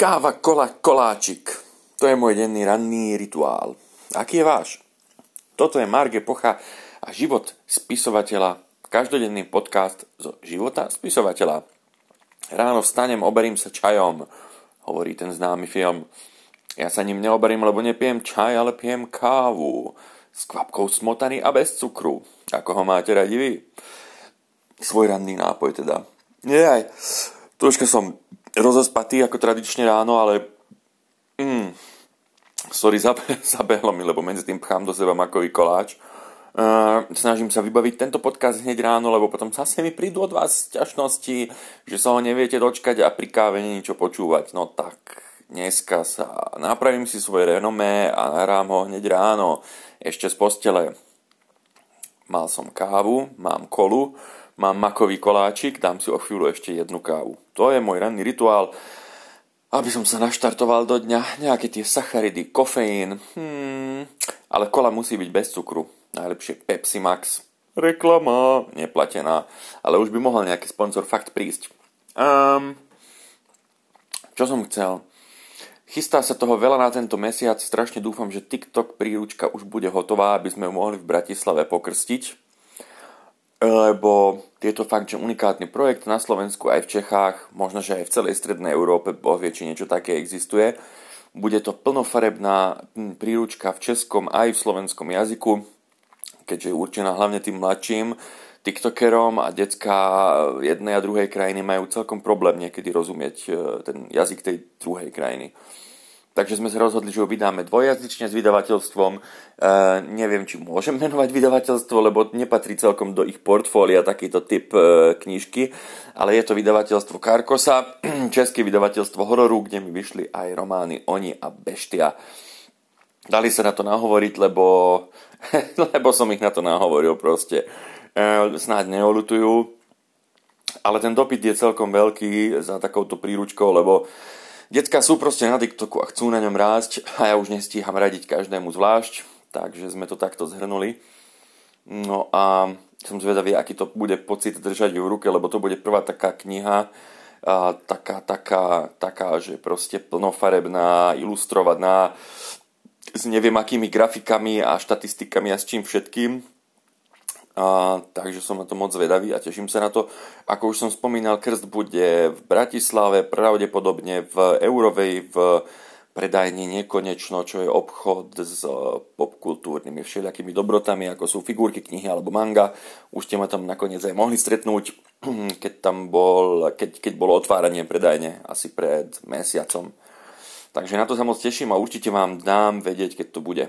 Káva, kola, koláčik. To je môj denný ranný rituál. Aký je váš? Toto je Marge Pocha a život spisovateľa. Každodenný podcast zo života spisovateľa. Ráno vstanem, oberím sa čajom, hovorí ten známy film. Ja sa ním neoberím, lebo nepijem čaj, ale pijem kávu. S kvapkou smotany a bez cukru. Ako ho máte radi vy? Svoj ranný nápoj teda. Nie aj. Troška som rozospatý ako tradične ráno, ale mm, sorry, zabehlo mi, lebo medzi tým pchám do seba makový koláč. Uh, snažím sa vybaviť tento podcast hneď ráno, lebo potom zase mi prídu od vás ťažnosti, že sa ho neviete dočkať a pri káve niečo počúvať. No tak, dneska sa napravím si svoje renomé a nahrám ho hneď ráno, ešte z postele. Mal som kávu, mám kolu, mám makový koláčik, dám si o chvíľu ešte jednu kávu. To je môj ranný rituál, aby som sa naštartoval do dňa. Nejaké tie sacharidy, kofeín, hmm, ale kola musí byť bez cukru. Najlepšie Pepsi Max. Reklama, neplatená. Ale už by mohol nejaký sponsor fakt prísť. Um, čo som chcel? Chystá sa toho veľa na tento mesiac. Strašne dúfam, že TikTok príručka už bude hotová, aby sme ju mohli v Bratislave pokrstiť lebo je to fakt, že unikátny projekt na Slovensku aj v Čechách, možno, že aj v celej strednej Európe, Boh vie, či niečo také existuje. Bude to plnofarebná príručka v českom aj v slovenskom jazyku, keďže je určená hlavne tým mladším tiktokerom a decka jednej a druhej krajiny majú celkom problém niekedy rozumieť e, ten jazyk tej druhej krajiny. Takže sme sa rozhodli, že ho vydáme dvojazyčne s vydavateľstvom. E, neviem, či môžem menovať vydavateľstvo, lebo nepatrí celkom do ich portfólia takýto typ e, knižky, ale je to vydavateľstvo Karkosa, české vydavateľstvo hororu, kde mi vyšli aj romány Oni a Beštia. Dali sa na to nahovoriť, lebo, lebo som ich na to nahovoril proste. E, snáď neolutujú, ale ten dopyt je celkom veľký za takouto príručkou, lebo Decka sú proste na TikToku a chcú na ňom rásť a ja už nestíham radiť každému zvlášť, takže sme to takto zhrnuli. No a som zvedavý, aký to bude pocit držať ju v ruke, lebo to bude prvá taká kniha, a taká, taká, taká, že proste plnofarebná, ilustrovaná, s neviem akými grafikami a štatistikami a s čím všetkým a, takže som na to moc zvedavý a teším sa na to. Ako už som spomínal, krst bude v Bratislave, pravdepodobne v Eurovej, v predajni Nekonečno, čo je obchod s e, popkultúrnymi všelijakými dobrotami, ako sú figurky, knihy alebo manga. Už ste ma tam nakoniec aj mohli stretnúť, keď tam bol, keď, keď bolo otváranie predajne, asi pred mesiacom. Takže na to sa moc teším a určite vám dám vedieť, keď to bude.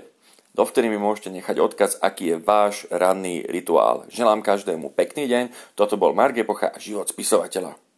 Dovtedy mi môžete nechať odkaz, aký je váš ranný rituál. Želám každému pekný deň. Toto bol Marge Pocha a život spisovateľa.